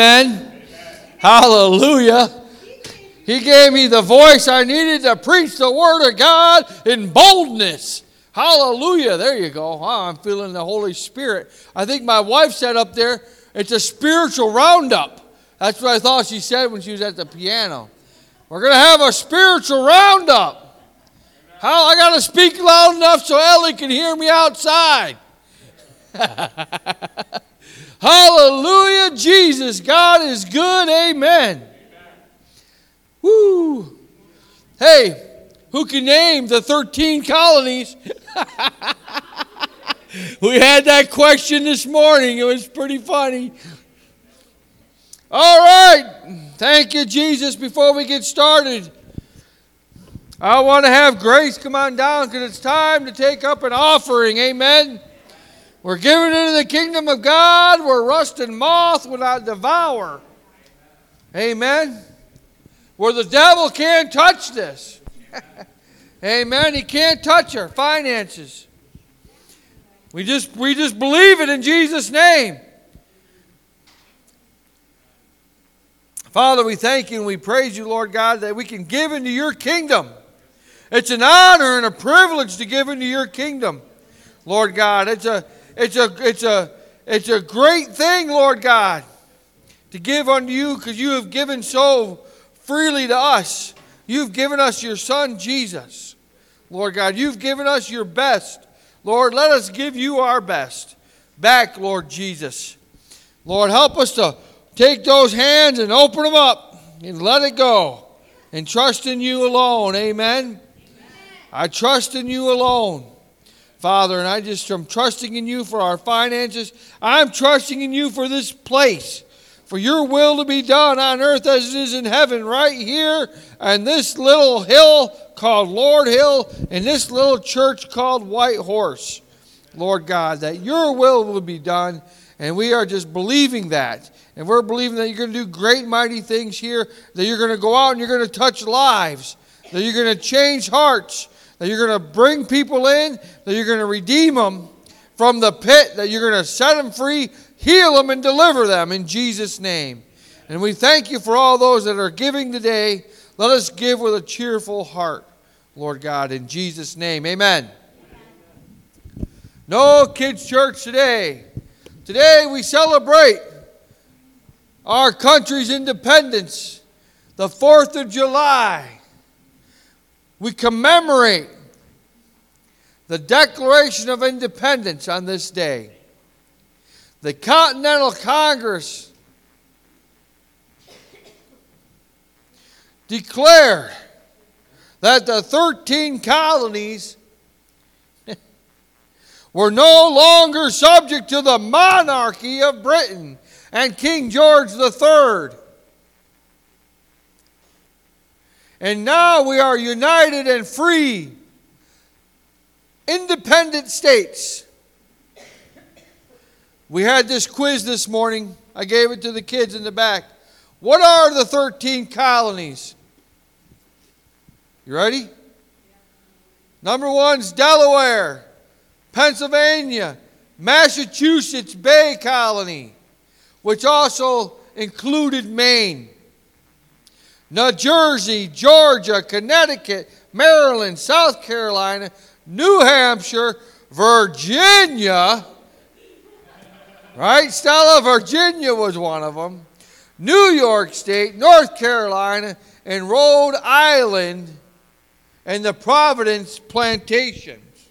Amen. Hallelujah. He gave me the voice I needed to preach the Word of God in boldness. Hallelujah. There you go. I'm feeling the Holy Spirit. I think my wife said up there, it's a spiritual roundup. That's what I thought she said when she was at the piano. We're going to have a spiritual roundup. How I got to speak loud enough so Ellie can hear me outside. Hallelujah, Jesus. God is good. Amen. Amen. Woo. Hey, who can name the 13 colonies? we had that question this morning. It was pretty funny. All right. Thank you, Jesus. Before we get started, I want to have Grace come on down because it's time to take up an offering. Amen. We're giving into the kingdom of God where rust and moth will not devour. Amen. Where the devil can't touch this. Amen. He can't touch our finances. We just we just believe it in Jesus' name. Father, we thank you and we praise you, Lord God, that we can give into your kingdom. It's an honor and a privilege to give into your kingdom, Lord God. It's a it's a, it's a, it's a great thing, Lord God, to give unto you because you have given so freely to us. You've given us your Son, Jesus. Lord God, you've given us your best. Lord, let us give you our best back, Lord Jesus. Lord, help us to take those hands and open them up and let it go and trust in you alone. Amen. Amen. I trust in you alone. Father, and I just am trusting in you for our finances. I'm trusting in you for this place, for your will to be done on earth as it is in heaven, right here on this little hill called Lord Hill, and this little church called White Horse. Lord God, that your will will be done, and we are just believing that. And we're believing that you're going to do great, mighty things here, that you're going to go out and you're going to touch lives, that you're going to change hearts, that you're going to bring people in, that you're going to redeem them from the pit, that you're going to set them free, heal them, and deliver them in Jesus' name. And we thank you for all those that are giving today. Let us give with a cheerful heart, Lord God, in Jesus' name. Amen. No kids' church today. Today we celebrate our country's independence, the 4th of July. We commemorate the Declaration of Independence on this day. The Continental Congress declared that the 13 colonies were no longer subject to the monarchy of Britain and King George III. And now we are united and free, independent states. We had this quiz this morning. I gave it to the kids in the back. What are the 13 colonies? You ready? Number one's Delaware, Pennsylvania, Massachusetts Bay Colony, which also included Maine. New Jersey, Georgia, Connecticut, Maryland, South Carolina, New Hampshire, Virginia. Right? Stella, Virginia was one of them. New York State, North Carolina, and Rhode Island, and the Providence plantations.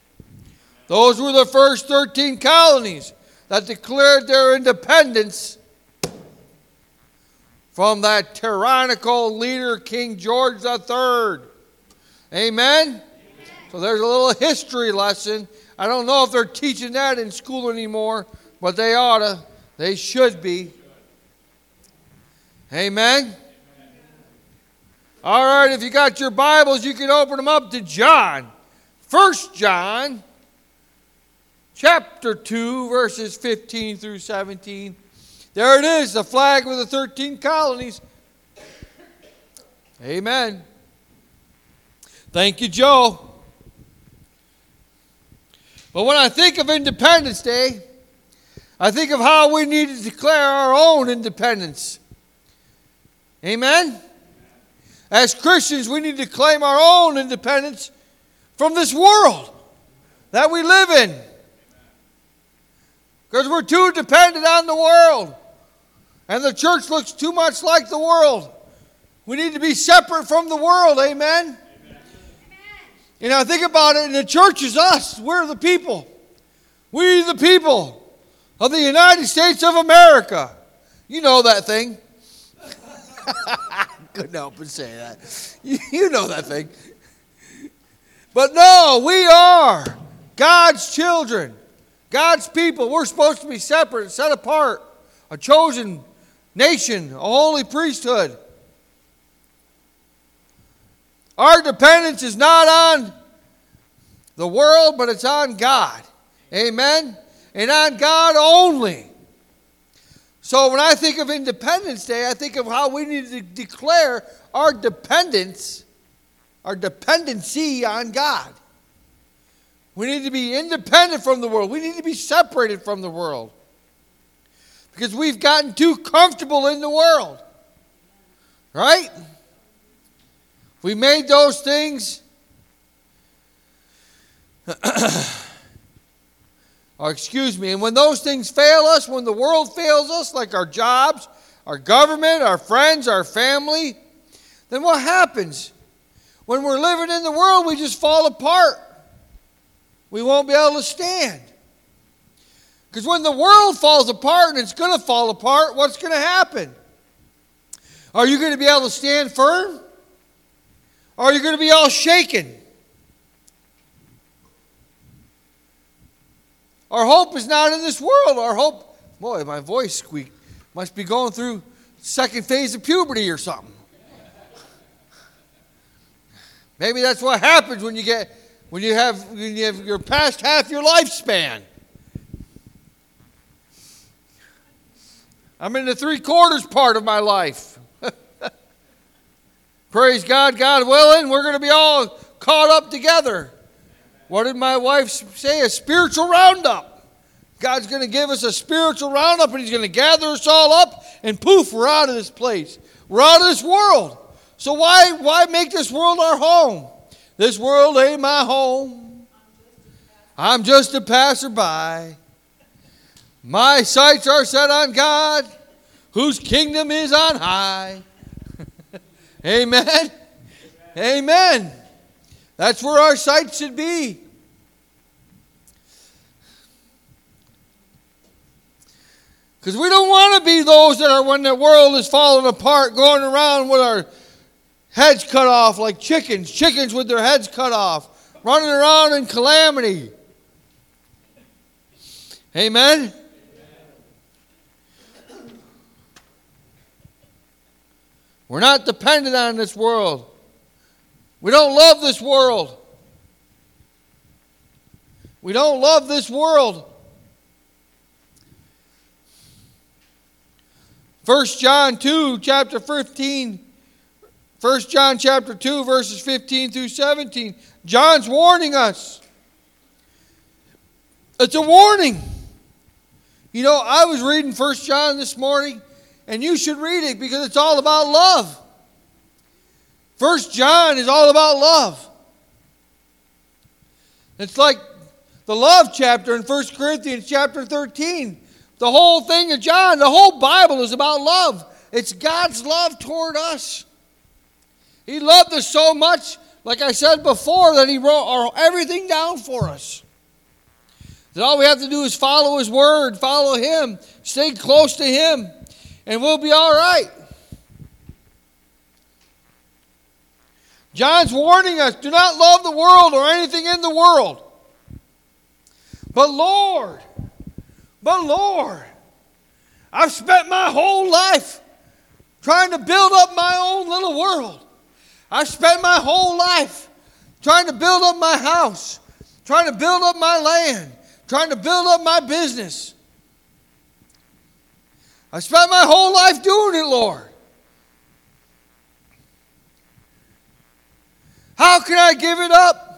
Those were the first 13 colonies that declared their independence from that tyrannical leader, King George III. Amen? Amen? So there's a little history lesson. I don't know if they're teaching that in school anymore, but they ought to. They should be. Amen? All right, if you got your Bibles, you can open them up to John. First John, chapter 2, verses 15 through 17. There it is, the flag with the 13 colonies. Amen. Thank you, Joe. But when I think of Independence Day, I think of how we need to declare our own independence. Amen? As Christians, we need to claim our own independence from this world that we live in. Because we're too dependent on the world. And the church looks too much like the world. We need to be separate from the world. Amen? Amen. You know, think about it. And the church is us. We're the people. We, the people of the United States of America. You know that thing. Couldn't help but say that. You know that thing. But no, we are God's children, God's people. We're supposed to be separate, set apart, a chosen nation, a holy priesthood. Our dependence is not on the world, but it's on God. Amen? And on God only. So when I think of Independence Day, I think of how we need to declare our dependence, our dependency on God. We need to be independent from the world. We need to be separated from the world. Because we've gotten too comfortable in the world. Right? We made those things or excuse me, and when those things fail us, when the world fails us, like our jobs, our government, our friends, our family, then what happens? When we're living in the world, we just fall apart. We won't be able to stand. Because when the world falls apart, and it's going to fall apart, what's going to happen? Are you going to be able to stand firm? Or are you going to be all shaken? Our hope is not in this world. Our hope, boy, my voice squeaked. Must be going through second phase of puberty or something. Maybe that's what happens when you get when you have when you have you're past half your lifespan. I'm in the three quarters part of my life. Praise God, God willing, we're going to be all caught up together. What did my wife say? A spiritual roundup. God's going to give us a spiritual roundup and He's going to gather us all up and poof, we're out of this place. We're out of this world. So why, why make this world our home? This world ain't my home. I'm just a passerby. My sights are set on God, whose kingdom is on high. Amen. Amen. Amen. That's where our sight should be. Because we don't want to be those that are, when the world is falling apart, going around with our heads cut off like chickens, chickens with their heads cut off, running around in calamity. Amen? We're not dependent on this world. We don't love this world. We don't love this world. 1 John 2, chapter 15. 1 John chapter 2, verses 15 through 17. John's warning us. It's a warning. You know, I was reading 1 John this morning, and you should read it because it's all about love. First John is all about love. It's like the love chapter in 1 Corinthians chapter 13. The whole thing of John, the whole Bible is about love. It's God's love toward us. He loved us so much, like I said before, that He wrote everything down for us. That all we have to do is follow His Word, follow Him, stay close to Him, and we'll be all right. John's warning us do not love the world or anything in the world. But Lord, but Lord, I've spent my whole life trying to build up my own little world. I've spent my whole life trying to build up my house, trying to build up my land, trying to build up my business. I spent my whole life doing it, Lord. How can I give it up?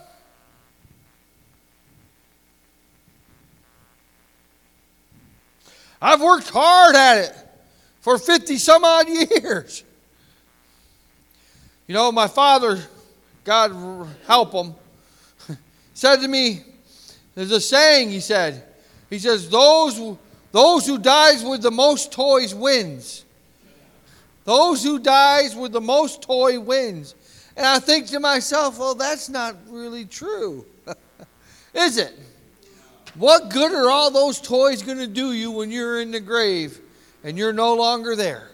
I've worked hard at it for 50 some odd years. You know, my father, God help him, said to me, there's a saying, he said, he says, those, those who dies with the most toys wins. Those who dies with the most toy wins. And I think to myself, well, that's not really true. Is it? What good are all those toys going to do you when you're in the grave and you're no longer there?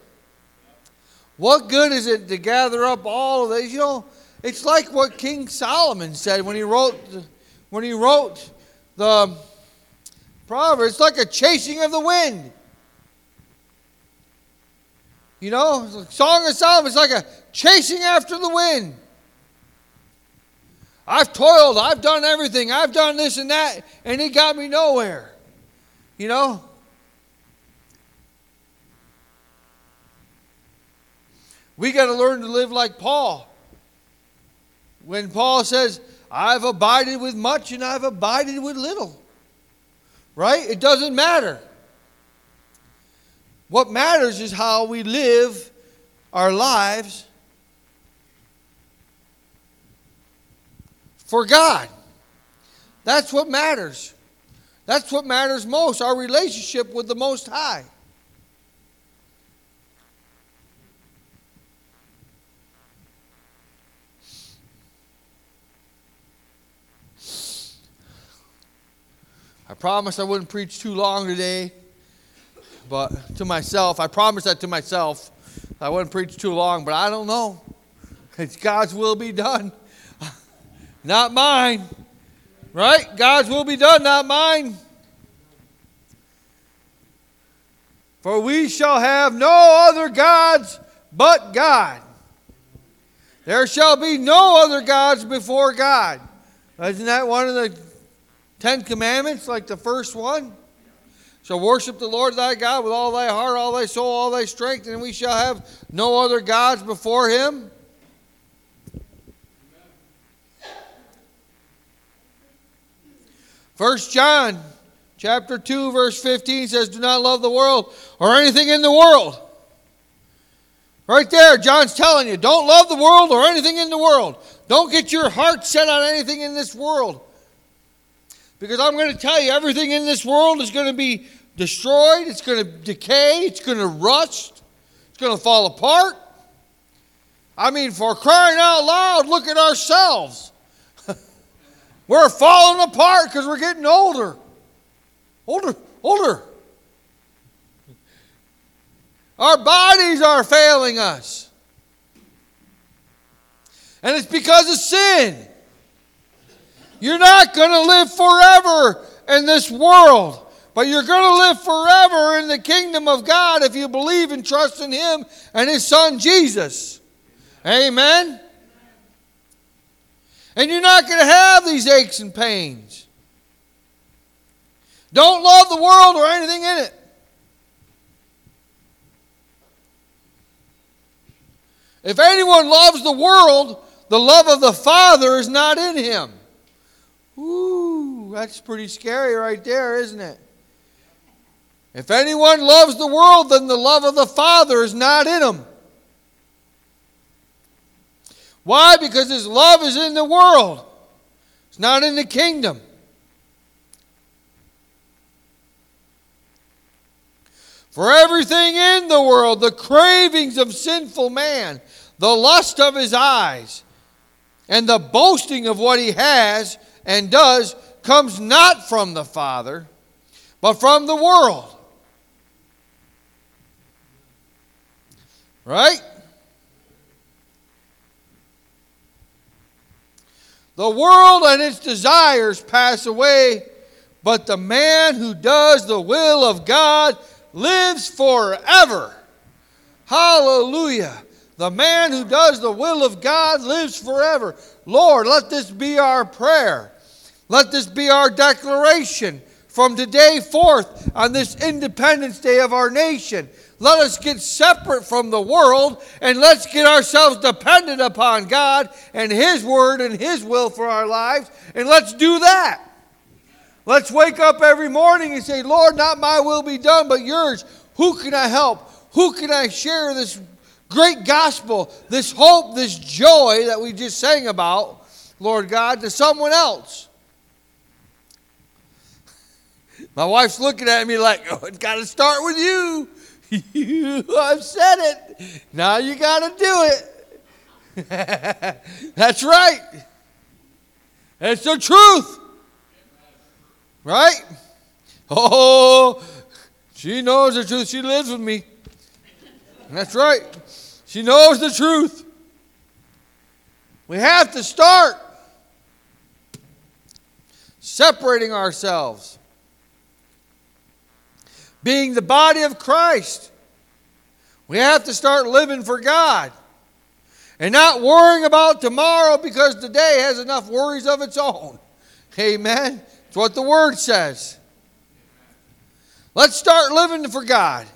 What good is it to gather up all of these? You know, it's like what King Solomon said when he wrote when he wrote the Proverbs. It's like a chasing of the wind. You know, Song of Solomon is like a chasing after the wind. I've toiled, I've done everything, I've done this and that, and it got me nowhere. You know? We got to learn to live like Paul. When Paul says, I've abided with much and I've abided with little. Right? It doesn't matter. What matters is how we live our lives for God. That's what matters. That's what matters most our relationship with the Most High. Promised I wouldn't preach too long today, but to myself, I promised that to myself. I wouldn't preach too long, but I don't know. It's God's will be done not mine. Right? God's will be done, not mine. For we shall have no other gods but God. There shall be no other gods before God. Isn't that one of the Ten Commandments, like the first one? Shall worship the Lord thy God with all thy heart, all thy soul, all thy strength, and we shall have no other gods before him. First John chapter 2 verse 15 says do not love the world or anything in the world. Right there John's telling you don't love the world or anything in the world. Don't get your heart set on anything in this world. Because I'm going to tell you everything in this world is going to be destroyed, it's going to decay, it's going to rust, it's going to fall apart. I mean, for crying out loud, look at ourselves. We're falling apart because we're getting older. Older, older. Our bodies are failing us. And it's because of sin. You're not going to live forever in this world, but you're going to live forever in the kingdom of God if you believe and trust in Him and His Son Jesus. Amen. And you're not going to have these aches and pains. Don't love the world or anything in it. If anyone loves the world, the love of the Father is not in him. Ooh, that's pretty scary right there, isn't it? If anyone loves the world, then the love of the Father is not in him. Why? Because his love is in the world, it's not in the kingdom. For everything in the world, the cravings of sinful man, the lust of his eyes, and the boasting of what he has and does comes not from the Father, but from the world. Right? The world and its desires pass away, but the man who does the will of God lives forever. Hallelujah. The man who does the will of God lives forever. Lord, let this be our prayer. Let this be our declaration from today forth on this Independence Day of our nation. Let us get separate from the world and let's get ourselves dependent upon God and His Word and His will for our lives. And let's do that. Let's wake up every morning and say, Lord, not my will be done, but yours. Who can I help? Who can I share this great gospel, this hope, this joy that we just sang about, Lord God, to someone else? My wife's looking at me like, oh, it's got to start with you. you I've said it. Now you got to do it. That's right. It's the truth. Right? Oh, she knows the truth. She lives with me. That's right. She knows the truth. We have to start separating ourselves, being the body of Christ. We have to start living for God and not worrying about tomorrow because today has enough worries of its own. Amen. It's what the Word says. Let's start living for God.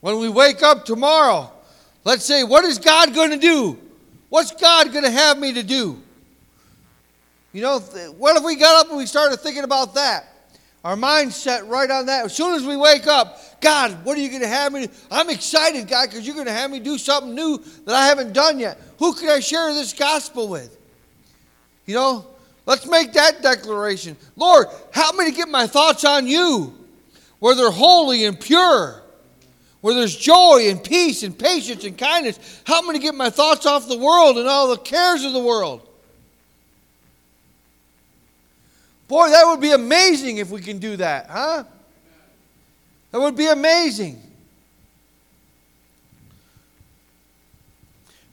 When we wake up tomorrow, let's say, What is God going to do? What's God going to have me to do? You know, what if we got up and we started thinking about that? Our mind's set right on that. As soon as we wake up, God, what are you going to have me do? I'm excited, God, because you're going to have me do something new that I haven't done yet. Who can I share this gospel with? You know, let's make that declaration. Lord, help me to get my thoughts on you, where they're holy and pure, where there's joy and peace and patience and kindness. Help me to get my thoughts off the world and all the cares of the world. Boy, that would be amazing if we can do that, huh? That would be amazing.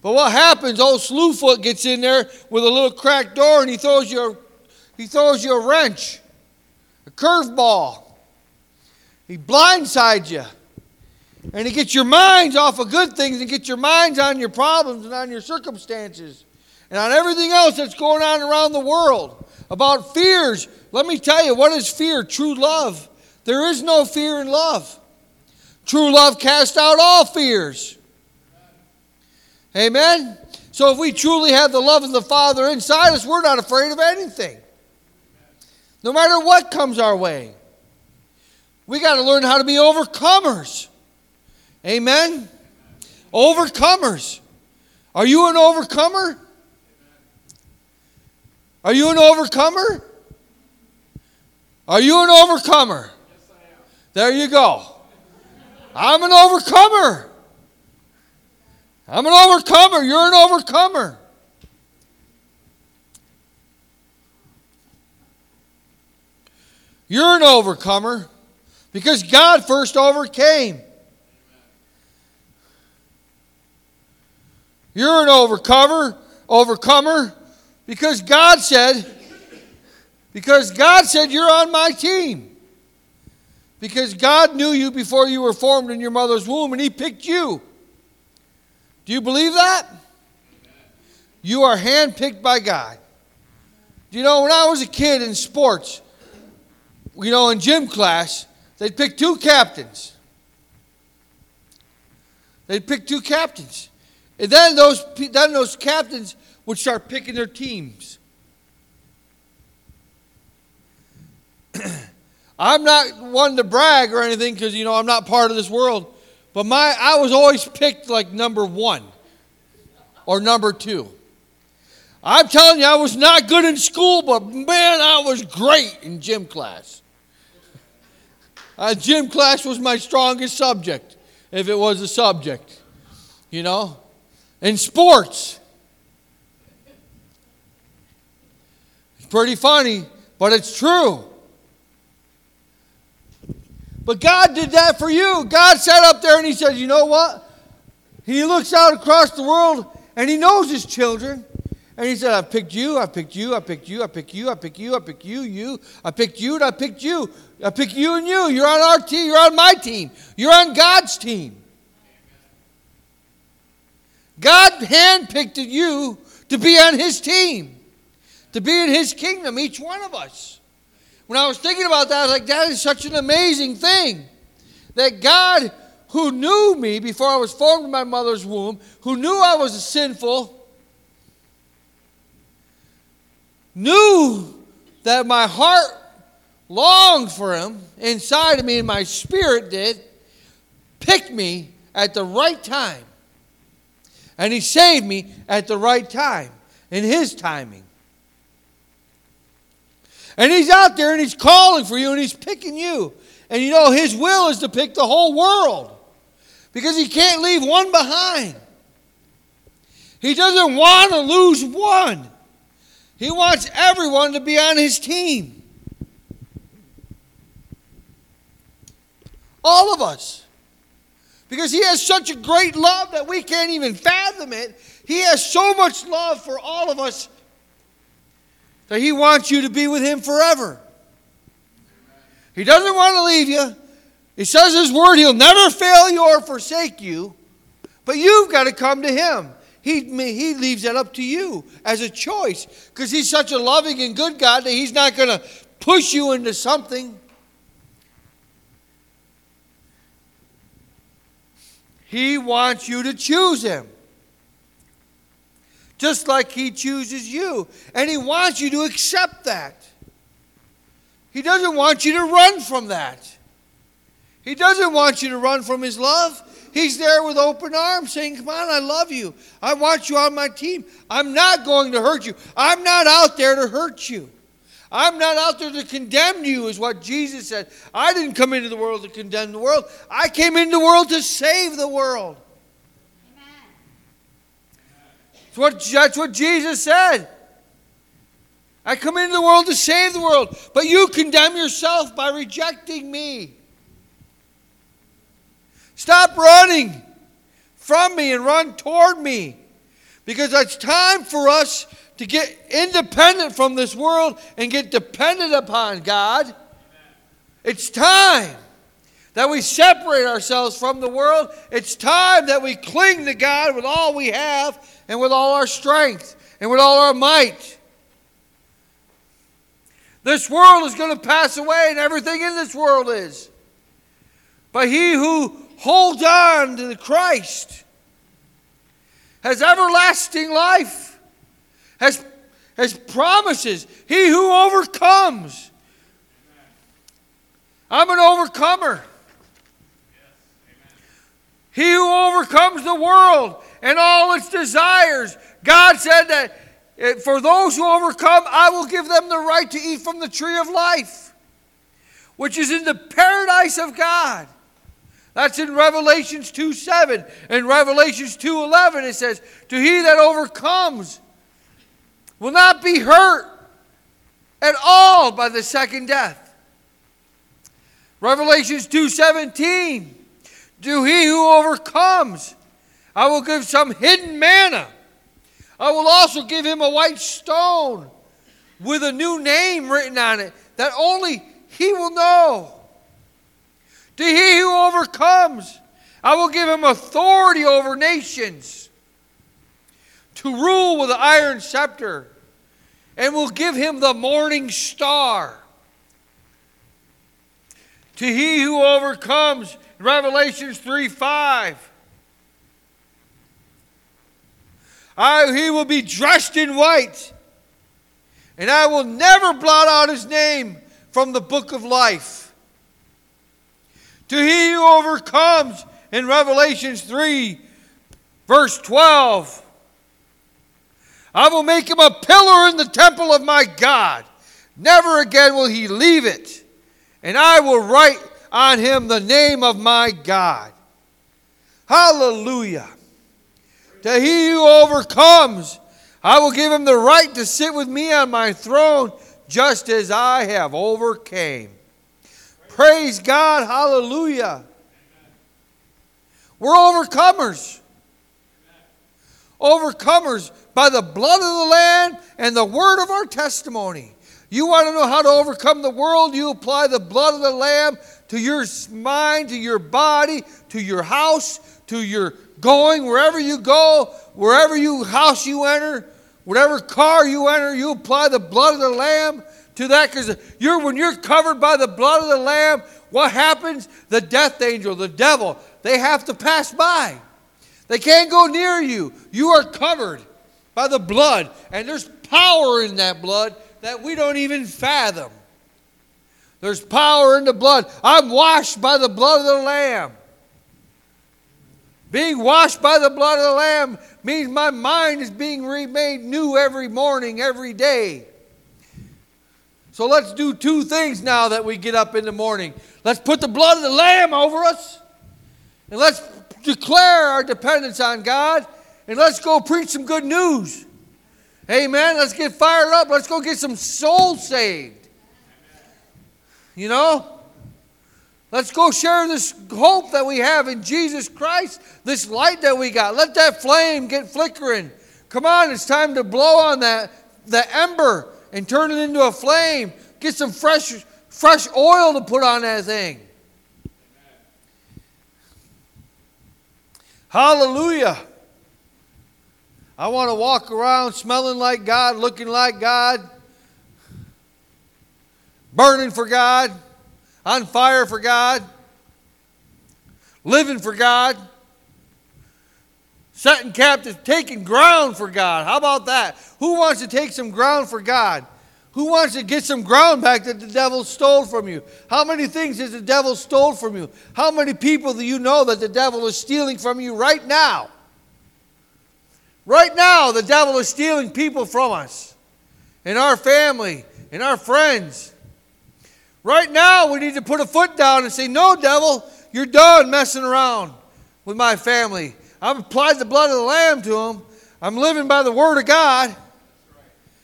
But what happens? Old Slewfoot gets in there with a little cracked door and he throws you a, he throws you a wrench, a curveball. He blindsides you. And he gets your minds off of good things and gets your minds on your problems and on your circumstances and on everything else that's going on around the world about fears. Let me tell you, what is fear? True love. There is no fear in love. True love casts out all fears. Amen? So if we truly have the love of the Father inside us, we're not afraid of anything. No matter what comes our way. We got to learn how to be overcomers. Amen? Overcomers. Are you an overcomer? Are you an overcomer? Are you an overcomer? Yes, I am. There you go. I'm an overcomer. I'm an overcomer. You're an overcomer. You're an overcomer because God first overcame. You're an overcomer, overcomer because God said, because God said you're on my team. Because God knew you before you were formed in your mother's womb and He picked you. Do you believe that? You are handpicked by God. Do you know, when I was a kid in sports, you know, in gym class, they'd pick two captains. They'd pick two captains. And then those, then those captains would start picking their teams. I'm not one to brag or anything because, you know, I'm not part of this world. But my, I was always picked like number one or number two. I'm telling you, I was not good in school, but man, I was great in gym class. Uh, gym class was my strongest subject, if it was a subject, you know. In sports, Pretty funny, but it's true. But God did that for you. God sat up there and He said, You know what? He looks out across the world and He knows His children. And He said, I picked you, I picked you, I picked you, I picked you, I picked you, I picked you, you, I picked you, and I picked you. I picked you and you. You're on our team, you're on my team, you're on God's team. God handpicked you to be on His team to be in His kingdom, each one of us. When I was thinking about that, I was like, that is such an amazing thing. That God, who knew me before I was formed in my mother's womb, who knew I was sinful, knew that my heart longed for him inside of me, and my spirit did, picked me at the right time. And he saved me at the right time, in his timing. And he's out there and he's calling for you and he's picking you. And you know, his will is to pick the whole world because he can't leave one behind. He doesn't want to lose one, he wants everyone to be on his team. All of us. Because he has such a great love that we can't even fathom it. He has so much love for all of us that he wants you to be with him forever. He doesn't want to leave you. He says his word, he'll never fail you or forsake you. But you've got to come to him. He, he leaves that up to you as a choice because he's such a loving and good God that he's not going to push you into something. He wants you to choose him. Just like he chooses you. And he wants you to accept that. He doesn't want you to run from that. He doesn't want you to run from his love. He's there with open arms saying, Come on, I love you. I want you on my team. I'm not going to hurt you. I'm not out there to hurt you. I'm not out there to condemn you, is what Jesus said. I didn't come into the world to condemn the world, I came into the world to save the world. That's what, that's what Jesus said. I come into the world to save the world, but you condemn yourself by rejecting me. Stop running from me and run toward me. Because it's time for us to get independent from this world and get dependent upon God. It's time that we separate ourselves from the world. It's time that we cling to God with all we have and with all our strength and with all our might. This world is going to pass away, and everything in this world is. But he who holds on to the Christ has everlasting life, has, has promises. He who overcomes. I'm an overcomer. He who overcomes the world and all its desires. God said that eh, for those who overcome, I will give them the right to eat from the tree of life, which is in the paradise of God. That's in Revelations 2 7. In Revelations 2 11, it says, To he that overcomes will not be hurt at all by the second death. Revelations 2 17, To he who overcomes I will give some hidden manna. I will also give him a white stone with a new name written on it that only he will know. To he who overcomes, I will give him authority over nations to rule with an iron scepter, and will give him the morning star. To he who overcomes, Revelations 3 5. I, he will be dressed in white, and I will never blot out his name from the book of life. To he who overcomes, in Revelations 3, verse 12, I will make him a pillar in the temple of my God. Never again will he leave it. And I will write on him the name of my God. Hallelujah. To he who overcomes, I will give him the right to sit with me on my throne, just as I have overcame. Praise God. Hallelujah. We're overcomers. Overcomers by the blood of the Lamb and the word of our testimony. You want to know how to overcome the world? You apply the blood of the Lamb to your mind, to your body, to your house, to your going, wherever you go, wherever you house you enter, whatever car you enter, you apply the blood of the Lamb to that because you're when you're covered by the blood of the Lamb, what happens? The death angel, the devil, they have to pass by. They can't go near you. You are covered by the blood, and there's power in that blood that we don't even fathom. There's power in the blood. I'm washed by the blood of the Lamb. Being washed by the blood of the Lamb means my mind is being remade new every morning, every day. So let's do two things now that we get up in the morning. Let's put the blood of the Lamb over us, and let's declare our dependence on God, and let's go preach some good news. Amen. Let's get fired up. Let's go get some souls saved. You know? Let's go share this hope that we have in Jesus Christ, this light that we got. Let that flame get flickering. Come on, it's time to blow on that, the ember and turn it into a flame. Get some fresh, fresh oil to put on that thing. Hallelujah. I want to walk around smelling like God, looking like God, burning for God on fire for God, living for God, setting captives, taking ground for God. How about that? Who wants to take some ground for God? Who wants to get some ground back that the devil stole from you? How many things has the devil stole from you? How many people do you know that the devil is stealing from you right now? Right now, the devil is stealing people from us, in our family, in our friends. Right now, we need to put a foot down and say, No, devil, you're done messing around with my family. I've applied the blood of the Lamb to them. I'm living by the Word of God.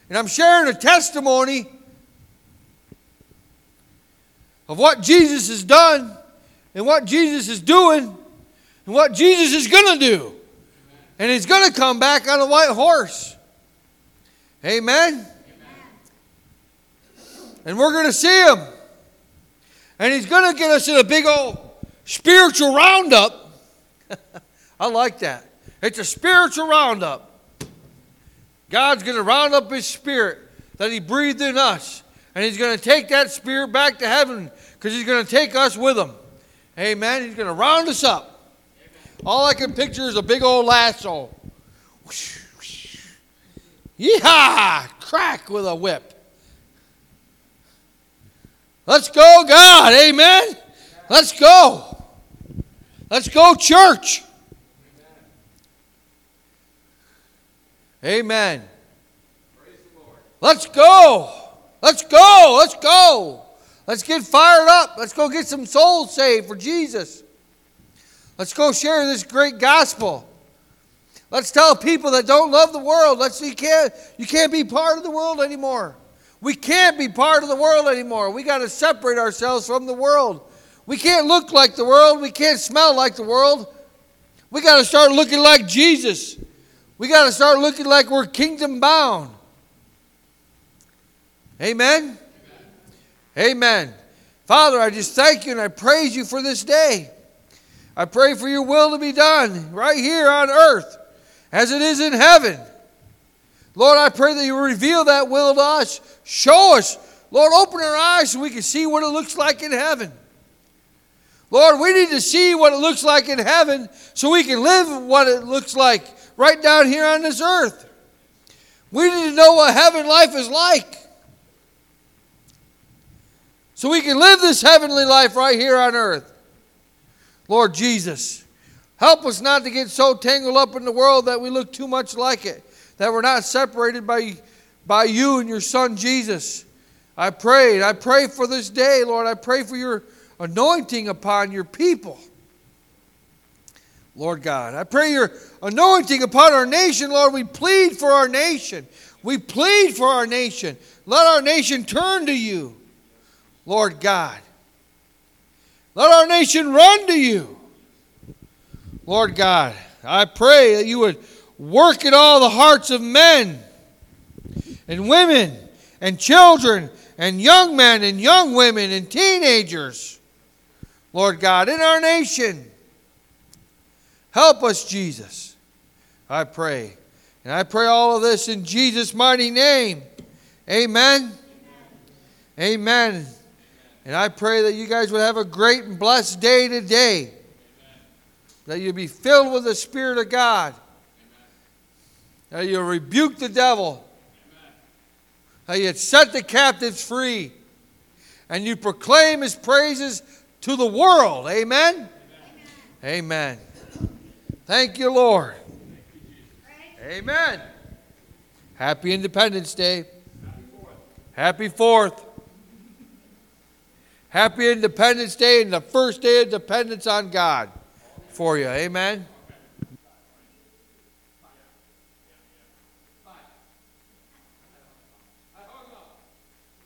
And I'm sharing a testimony of what Jesus has done and what Jesus is doing and what Jesus is going to do. And he's going to come back on a white horse. Amen. Amen. And we're going to see him. And he's going to get us in a big old spiritual roundup. I like that. It's a spiritual roundup. God's going to round up his spirit that he breathed in us. And he's going to take that spirit back to heaven because he's going to take us with him. Amen. He's going to round us up. All I can picture is a big old lasso. Yeehaw! Crack with a whip. Let's go, God. Amen. Let's go. Let's go, church. Amen. Let's go. Let's go. Let's go. Let's get fired up. Let's go get some souls saved for Jesus. Let's go share this great gospel. Let's tell people that don't love the world. Let's you can't you can't be part of the world anymore. We can't be part of the world anymore. We got to separate ourselves from the world. We can't look like the world. We can't smell like the world. We got to start looking like Jesus. We got to start looking like we're kingdom bound. Amen? Amen? Amen. Father, I just thank you and I praise you for this day. I pray for your will to be done right here on earth as it is in heaven. Lord, I pray that you reveal that will to us. Show us. Lord, open our eyes so we can see what it looks like in heaven. Lord, we need to see what it looks like in heaven so we can live what it looks like right down here on this earth. We need to know what heaven life is like so we can live this heavenly life right here on earth. Lord Jesus, help us not to get so tangled up in the world that we look too much like it that we're not separated by, by you and your Son Jesus. I pray. I pray for this day, Lord. I pray for your anointing upon your people. Lord God, I pray your anointing upon our nation, Lord. We plead for our nation. We plead for our nation. Let our nation turn to you, Lord God. Let our nation run to you, Lord God. I pray that you would work in all the hearts of men and women and children and young men and young women and teenagers, Lord God, in our nation. Help us, Jesus. I pray. And I pray all of this in Jesus' mighty name. Amen. Amen. Amen. And I pray that you guys would have a great and blessed day today. That you be filled with the Spirit of God. That you rebuke the devil. That you set the captives free, and you proclaim his praises to the world. Amen? Amen. Amen. Thank you, Lord. Amen. Happy Independence Day. Happy 4th. Happy Independence Day and the first day of dependence on God for you. Amen.